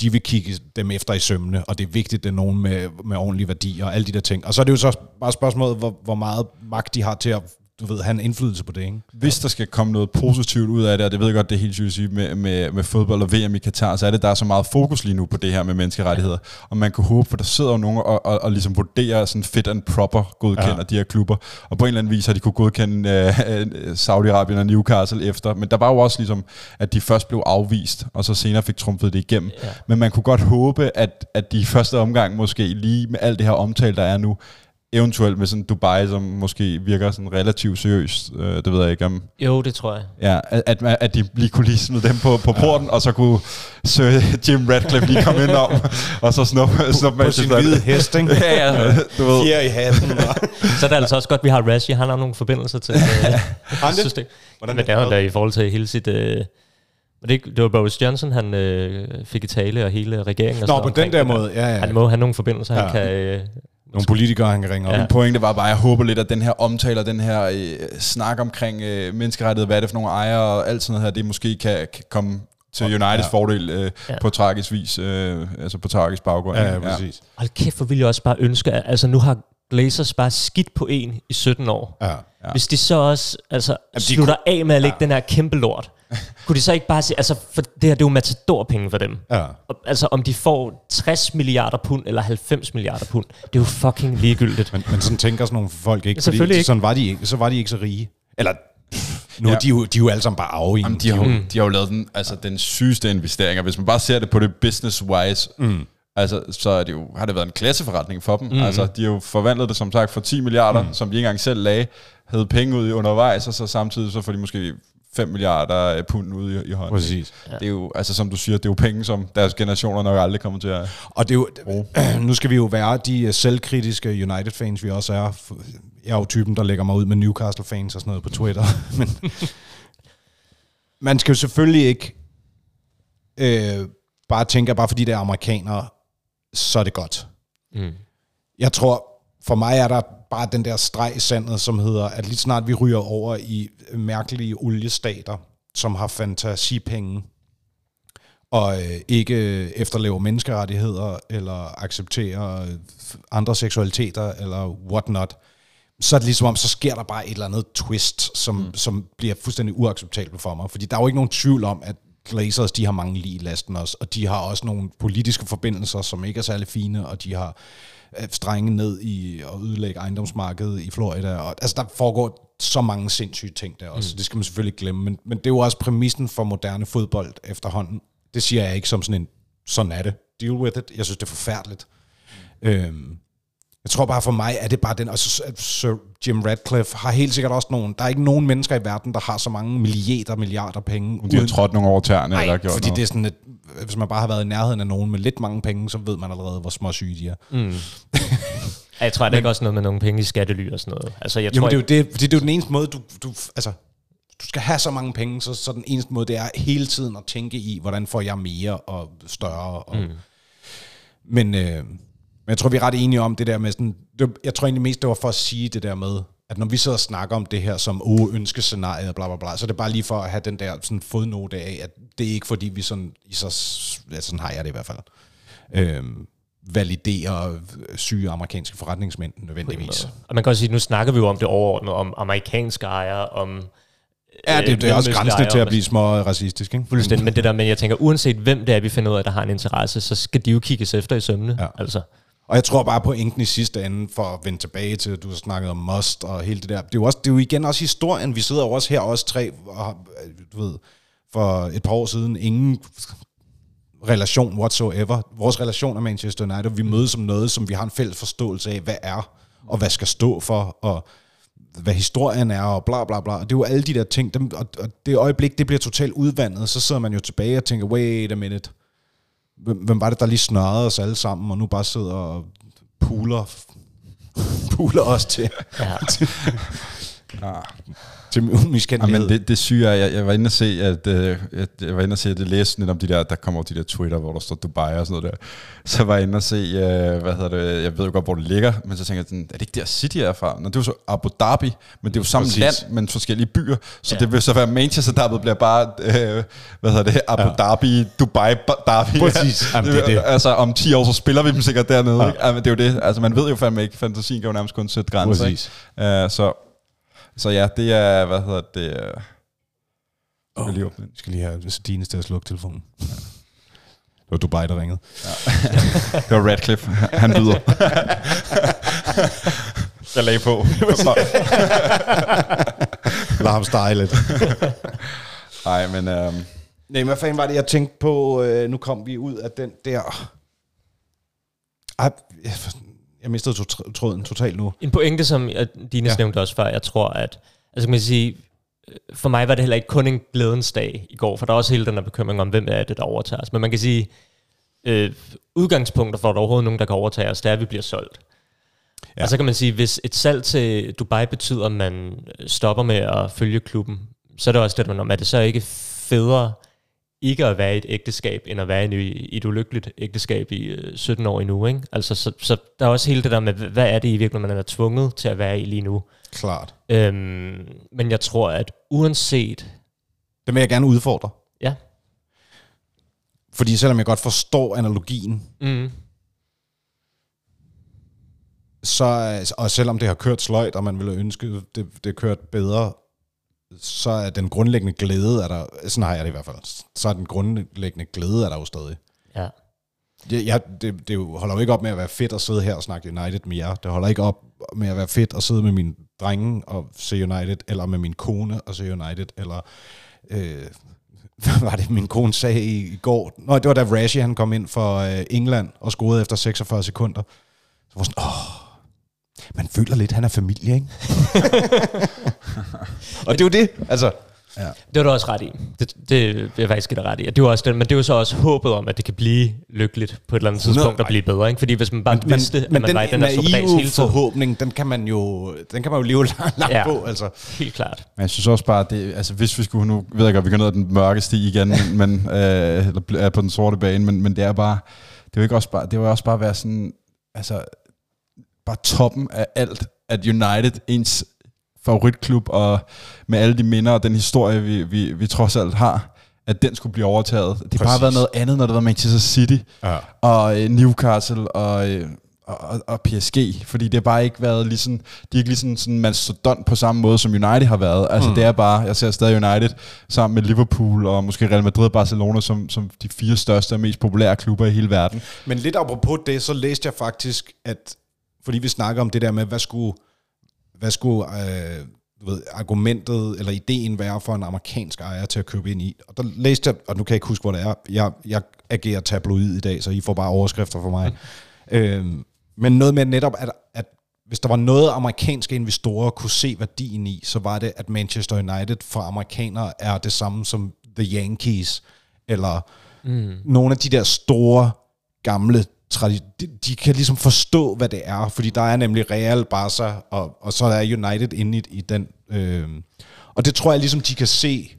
de vil kigge dem efter i sømne, og det er vigtigt, at det er nogen med, med ordentlige værdier og alle de der ting. Og så er det jo så bare spørgsmålet, hvor, hvor meget magt de har til at du ved, have en indflydelse på det, ikke? Hvis der skal komme noget positivt ud af det, og det ved jeg godt, det er helt sygt med, med, med fodbold og VM i Katar, så er det, der er så meget fokus lige nu på det her med menneskerettigheder. Og man kan håbe, for der sidder jo nogen og, og, og ligesom vurderer sådan fit and proper godkender ja. de her klubber. Og på en eller anden vis har de kunne godkende uh, Saudi-Arabien og Newcastle efter. Men der var jo også ligesom, at de først blev afvist, og så senere fik trumfet det igennem. Ja. Men man kunne godt håbe, at, at de første omgang måske lige med alt det her omtale, der er nu, eventuelt med sådan Dubai, som måske virker sådan relativt seriøst. Øh, det ved jeg ikke om... Jo, det tror jeg. Ja, at, at, at de lige kunne lige smide dem på, på porten, og så kunne Sir Jim Radcliffe lige komme ind om, og så snuppe snup På sin hvide hest, ikke? Ja, ja, du ved. Fjer i hatten. Så er det altså også godt, at vi har Rashi. Han har nogle forbindelser til øh, han det? system. Hvordan Men det er han da i forhold til hele sit... Øh, men det, det var Boris Johnson, han øh, fik i tale, og hele regeringen. Og Nå, på omkring den der måde, ja, ja. Han må have nogle forbindelser. Ja. han kan... Øh, Nogle politikere, han kan ringe op. Ja. Ja. Min pointe var bare, at jeg håber lidt, at den her omtale og den her øh, snak omkring øh, menneskerettighed, hvad er det for nogle ejere og alt sådan noget her, det måske kan, kan komme til Uniteds Ja. ja. fordel øh, Ja. ja. på tragisk vis, øh, altså på tragisk baggrund. Ja, ja, præcis. hold kæft, hvor ville jeg også bare ønske, at altså, nu har Glazers bare skidt på en i 17 år. Ja. Ja. Hvis de så også altså, Jamen, de slutter af med at lægge Ja. den her kæmpe lort, kunne de så ikke bare sige, altså for det her det er jo matadorpenge for dem. Ja. Og, altså om de får 60 milliarder pund eller 90 milliarder pund, det er jo fucking ligegyldigt. Men, men sådan tænker sådan nogle folk ikke. Fordi ikke. Sådan var de ikke. Så var de ikke så rige. Eller nu ja. Ja. er de, jo, de er jo alle sammen bare arve Jamen, de, har, mm. de har jo lavet den, altså, den sygeste investering, og hvis man bare ser det på det business-wise, mm. altså, så er det jo, har det været en klasseforretning for dem. Mm. Altså, de har jo forvandlet det som sagt for 10 milliarder, mm. som de ikke engang selv lagde, havde penge ud i undervejs, og så samtidig så får de måske 5 milliarder pund ud i, i hånden. Præcis. Ja. Det er jo, altså som du siger, det er jo penge, som deres generationer nok aldrig kommer til at... Og det er jo, nu skal vi jo være de øh, selvkritiske United-fans, vi også er. Jeg er jo typen, der lægger mig ud med Newcastle-fans og sådan noget på Twitter. Men man skal jo selvfølgelig ikke øh, bare tænke, at bare fordi det er amerikanere, så er det godt. Mm. Jeg tror, for mig er der bare den der streg i sandet, som hedder, at lige snart vi ryger over i mærkelige oliestater, som har fantasipenge, og øh, ikke efterlever menneskerettigheder, eller accepterer andre seksualiteter, eller whatnot, så er det ligesom om, så sker der bare et eller andet twist, som, mm. som bliver fuldstændig uacceptabelt for mig. Fordi der er jo ikke nogen tvivl om, at Glazers, de har mange lige i lasten også, og de har også nogle politiske forbindelser, som ikke er særlig fine, og de har strenge ned i at ødelægge ejendomsmarkedet i Florida. Og, altså, der foregår så mange sindssyge ting der også, mm. det skal man selvfølgelig glemme. Men, men det er jo også præmissen for moderne fodbold efterhånden. Det siger jeg ikke som sådan en, sådan er det, deal with it. Jeg synes, det er forfærdeligt. Mm. Øhm, jeg tror bare for mig, er det bare den, og så Sir Jim Radcliffe har helt sikkert også nogen, der er ikke nogen mennesker i verden, der har så mange milliarder, milliarder penge. De har trådt nogle over tæerne, Nej, eller gjort fordi noget. det er sådan, at hvis man bare har været i nærheden af nogen med lidt mange penge, så ved man allerede, hvor små syge de er. Mm. Jeg tror, det er ikke også noget med nogle penge i skattely og sådan noget. Altså, jeg Jamen, tror, det er jo det, fordi det er jo den eneste måde, du, du, altså, du skal have så mange penge, så, så den eneste måde, det er hele tiden at tænke i, hvordan får jeg mere og større. Og, mm. Men, øh, men jeg tror, vi er ret enige om det der med sådan, det, jeg tror egentlig mest, det var for at sige det der med, at når vi sidder og snakker om det her som oh, ønskescenariet, bla bla bla, så er det bare lige for at have den der sådan fodnote af, at det er ikke fordi, vi sådan, i så, ja, sådan har jeg det i hvert fald, øh, validerer syge amerikanske forretningsmænd nødvendigvis. Og man kan også sige, nu snakker vi jo om det overordnet, om amerikanske ejere, om... Ja, det, det er også mellemøstlige grænsen ejere, til at blive små racistisk, ikke? Fuldstændig, men det der, men jeg tænker, uanset hvem det er, vi finder ud af, der har en interesse, så skal de jo kigges efter i sømne. Ja. Altså. Og jeg tror bare på enken i sidste ende, for at vende tilbage til, at du har snakket om Must og hele det der. Det er jo, også, det er jo igen også historien. Vi sidder jo også her, også tre, og du ved, for et par år siden, ingen relation whatsoever. Vores relation er Manchester United, vi mødes som noget, som vi har en fælles forståelse af, hvad er, og hvad skal stå for, og hvad historien er, og bla bla bla. Det er jo alle de der ting, dem, og, og det øjeblik, det bliver totalt udvandet, så sidder man jo tilbage og tænker, wait a minute, hvem, hvem var det, der lige snørrede os alle sammen, og nu bare sidder og puler, puler os til, Ja. Ah. til Ja, umiskendelighed. men det, det syge er, jeg, jeg var inde og se, at, øh, at jeg var inde og se, at det læste lidt om de der, der kommer de der Twitter, hvor der står Dubai og sådan noget der. Så var jeg inde og se, øh, hvad hedder det, jeg ved jo godt, hvor det ligger, men så tænker jeg, sådan, er det ikke der City er fra? Nå, det er jo så Abu Dhabi, men det er jo samme Præcis. land, men forskellige byer, så Ja. det vil så være Manchester Derby bliver bare, øh, hvad hedder det, Abu Dhabi, Dubai ba- Derby. Præcis. Jamen, det det. Altså om 10 år, så spiller vi dem sikkert dernede. Ja. Ja. Ikke? Altså, det er jo det, altså man ved jo fandme ikke, fantasien kan jo nærmest kun sætte grænser. Præcis. Ikke? Uh, så, så ja, det er, hvad hedder det, uh, Åh, jeg lige åbne den. jeg skal lige have Dines til at slukke telefonen. Ja. Det var Dubai, der ringede. Det var Radcliffe, han byder. jeg lagde på. Lad ham stege lidt. Nej, men um, Nej, hvad fanden var det, jeg tænkte på? Øh, nu kom vi ud af den der... Ej, jeg, jeg mistede to- tråden totalt nu. En pointe, som Dines Ja. nævnte også før, jeg tror, at altså kan man sige, øh, for mig var det heller ikke kun en glædens dag i går, for der er også hele den her bekymring om, hvem er det, der overtager os. Men man kan sige, øh, udgangspunkter for, at der er overhovedet nogen, der kan overtage os, det er, at vi bliver solgt. Ja. Og så kan man sige, hvis et salg til Dubai betyder, at man stopper med at følge klubben, så er det også det, man om, er det så ikke federe ikke at være i et ægteskab, end at være i et ulykkeligt ægteskab i øh, 17 år endnu, ikke? Altså, så, så der er også hele det der med, hvad er det i virkeligheden, man er tvunget til at være i lige nu. Klart. Øhm, men jeg tror, at uanset... Det vil jeg gerne udfordre. Ja. Fordi selvom jeg godt forstår analogien, Mm, så, og selvom det har kørt sløjt, og man ville ønske, det, det kørt bedre, så er den grundlæggende glæde, er der, sådan har jeg det i hvert fald, så er den grundlæggende glæde, er der jo stadig. ja. Jeg, jeg, det, det holder jo ikke op med at være fedt at sidde her og snakke United med jer. Det holder ikke op med at være fedt at sidde med mine drenge og se United, eller med min kone og se United, eller øh, hvad var det, min kone sagde i, i går? Nå, det var da Rashi, han kom ind for øh, England og scorede efter 46 sekunder. Så var sådan, åh, man føler lidt, han er familie, ikke? og det er jo det, altså. Ja. Det var du også ret i. Det, det vil jeg faktisk give dig ret i. Det var også den, men det er jo så også håbet om, at det kan blive lykkeligt på et eller andet 100 tidspunkt at blive bedre. Ikke? Fordi hvis man bare Men, men, vidste, at men man den, var i den her hele tiden. forhåbning, den kan man jo, den kan man jo leve langt, langt Ja. på, altså. Helt klart. Men jeg synes også bare, at det, altså hvis vi skulle, nu ved jeg godt, vi går ned ad den mørke sti igen, men, øh, eller er på den sorte bane, men, men det er bare, det er jo ikke også bare, det vil også bare være sådan, altså, bare toppen af alt, at United, ens favoritklub, og med alle de minder og den historie, vi, vi, vi trods alt har, at den skulle blive overtaget. Det har bare været noget andet, når det var Manchester City, Ja. og øh, Newcastle og, øh, og, og- og PSG, fordi det har bare ikke været lige sådan, de er ikke lige sådan, sådan mastodont på samme måde, som United har været. Altså mm. det er bare, jeg ser stadig United sammen med Liverpool og måske Real Madrid og Barcelona som, som de fire største og mest populære klubber i hele verden. Men lidt apropos det, så læste jeg faktisk, at fordi vi snakker om det der med, hvad skulle, hvad skulle øh, du ved, argumentet eller ideen være for en amerikansk ejer til at købe ind i. Og der læste jeg, og nu kan jeg ikke huske, hvor det er, jeg, jeg agerer tabloid i dag, så I får bare overskrifter for mig. Mm. Øhm, men noget med netop, at, at hvis der var noget, amerikanske investorer kunne se værdien i, så var det, at Manchester United for amerikanere er det samme som The Yankees, eller mm. nogle af de der store, gamle de, de kan ligesom forstå, hvad det er, fordi der er nemlig Real, Barca, og, og så er United inde i, i den. Øh, og det tror jeg ligesom, de kan se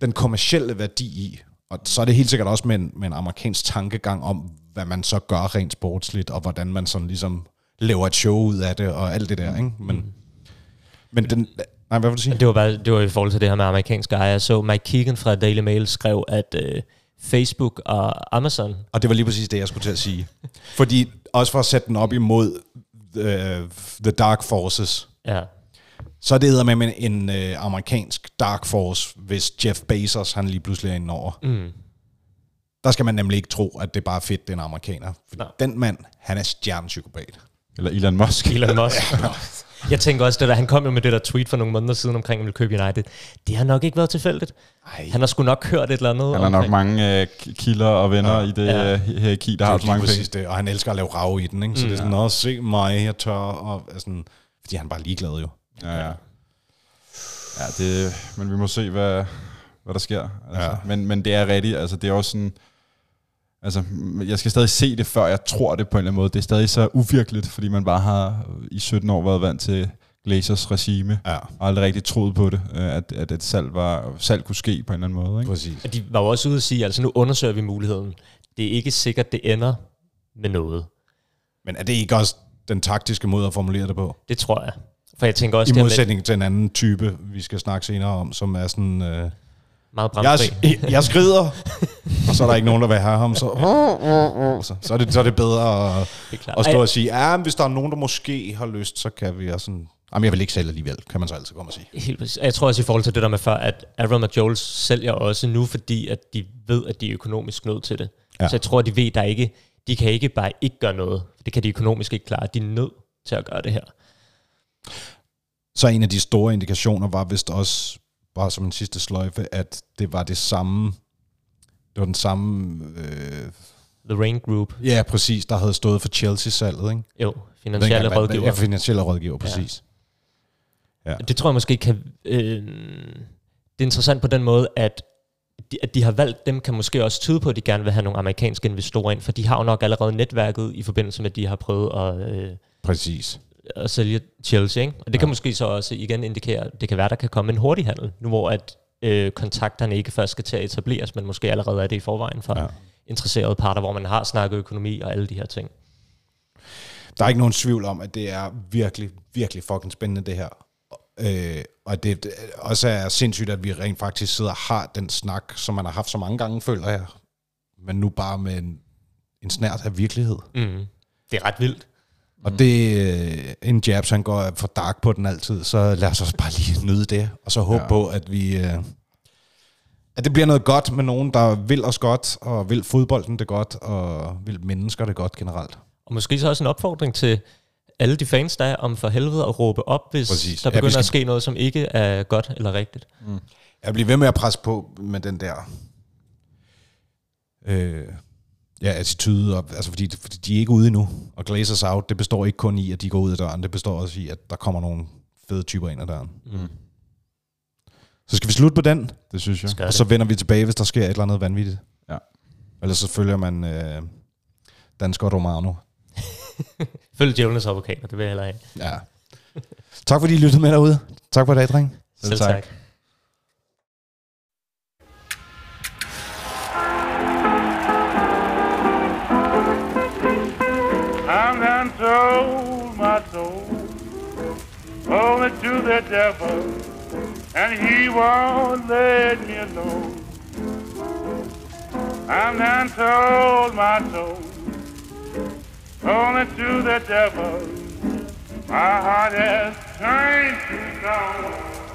den kommercielle værdi i. Og så er det helt sikkert også med en, med en amerikansk tankegang om, hvad man så gør rent sportsligt, og hvordan man sådan ligesom laver et show ud af det, og alt det der, ikke? Men, men den... Nej, hvad vil du sige? Det var, bare, det var i forhold til det her med amerikanske ejere. Så Mike Keegan fra Daily Mail skrev, at øh, Facebook og Amazon, Og det var lige præcis det, jeg skulle til at sige. Fordi, også for at sætte den op imod the, the Dark Forces, ja, så er det med en øh, amerikansk Dark Force, hvis Jeff Bezos han lige pludselig er inde over. mm, Der skal man nemlig ikke tro, at det er bare fedt, det er en amerikaner. For den mand, han er stjernepsykopat. Eller Elon Musk. Elon Musk. Jeg tænker også, det der, han kom jo med det der tweet for nogle måneder siden omkring, at han ville købe United. Det har nok ikke været tilfældigt. Ej, Han har sgu nok hørt et eller andet. Han har nok mange øh, kilder og venner Ja. i det Ja. ja. hierarki, der det har så mange præcis penge. det. Og han elsker at lave rav i den, ikke? Så Mm. det er sådan, også se mig, jeg tør, og sådan, fordi han er bare ligeglad jo. Ja, ja. Ja, det, men vi må se, hvad, hvad der sker. Altså. Ja. Men, men det er rigtigt, altså det er også sådan, altså jeg skal stadig se det, før jeg tror det på en eller anden måde. Det er stadig så uvirkeligt, fordi man bare har i 17 år været vant til Glazers regime, Ja, og aldrig rigtig troet på det, øh, at, at et salg, var, salg kunne ske på en eller anden måde. Ikke? præcis. Og de var jo også ude at sige, altså nu undersøger vi muligheden. Det er ikke sikkert, det ender med noget. Men er det ikke også den taktiske måde at formulere det på? Det tror jeg. For jeg tænker også, I det her med modsætning til en anden type, vi skal snakke senere om, som er sådan... Øh, meget jeg, bramfri. jeg skrider, og så er der ikke nogen, der vil have ham, så, så, så, er, det, så er det bedre at, Det at stå og sige, ja, hvis der er nogen, der måske har lyst, så kan vi også sådan... Jamen, jeg vil ikke sælge alligevel, kan man så altid komme og sige. Helt præcis. Jeg tror også i forhold til det der med før, at Avram og Joel sælger også nu, fordi at de ved, at de er økonomisk nødt til det. Ja. Så jeg tror, at de ved, der ikke, de kan ikke bare ikke gøre noget. Det kan de økonomisk ikke klare. De er nødt til at gøre det her. Så en af de store indikationer var vist også, bare som en sidste sløjfe, at det var det samme, det var den samme, øh, The Rain Group, ja præcis, der havde stået for Chelsea-salget, ikke? jo, finansielle Dengang, rådgiver. Ja, finansielle rådgiver, præcis. Det tror jeg måske kan... Øh, det er interessant på den måde, at de, at de har valgt dem, kan måske også tyde på, at de gerne vil have nogle amerikanske investorer ind, for de har jo nok allerede netværket i forbindelse med, at de har prøvet at, øh, Præcis. At sælge Chelsea. Ikke? Og det ja. kan måske så også igen indikere, at det kan være, der kan komme en hurtig handel, nu hvor at øh, kontakterne ikke først skal til at etableres, men måske allerede er det i forvejen for ja. Interesserede parter, hvor man har snakket økonomi og alle de her ting. Der er ikke nogen tvivl om, at det er virkelig, virkelig fucking spændende, det her. Øh, og det det også er sindssygt, at vi rent faktisk sidder og har den snak, som man har haft så mange gange, føler jeg. Men nu bare med en, en snært af virkelighed. Mm. Det er ret vildt. Og det, øh, en Jabs, han går for dark på den altid, så lad os også bare lige nyde det, og så håbe Ja. ja. på, at vi... Øh, at det bliver noget godt med nogen, der vil os godt, og vil fodbolden det godt, og vil mennesker det godt generelt. Og måske så også en opfordring til alle de fans, der er, om for helvede at råbe op, hvis Præcis. der Ja, begynder skal- at ske noget, som ikke er godt eller rigtigt. Jeg bliver ved med at presse på med den der øh, ja, attitude, og, altså fordi, fordi de er ikke ude endnu. Og Glazers out, det består ikke kun i, at de går ud af døren, det består også i, at der kommer nogle fede typer ind ad døren. Mm. Så skal vi slutte på den, Det synes jeg. Skal og så vender vi tilbage, hvis der sker et eller andet vanvittigt. Ja. Ellers så følger man øh, Dansker Romano. Følg djævlenes advokater, det vil jeg heller have. Ja. tak fordi I lyttede med derude. Tak for i dag, dreng. Selv Selv tak. tak. Sold my soul only to the devil, and he won't let me alone. I'm done sold my soul only to the devil. My heart has turned to stone.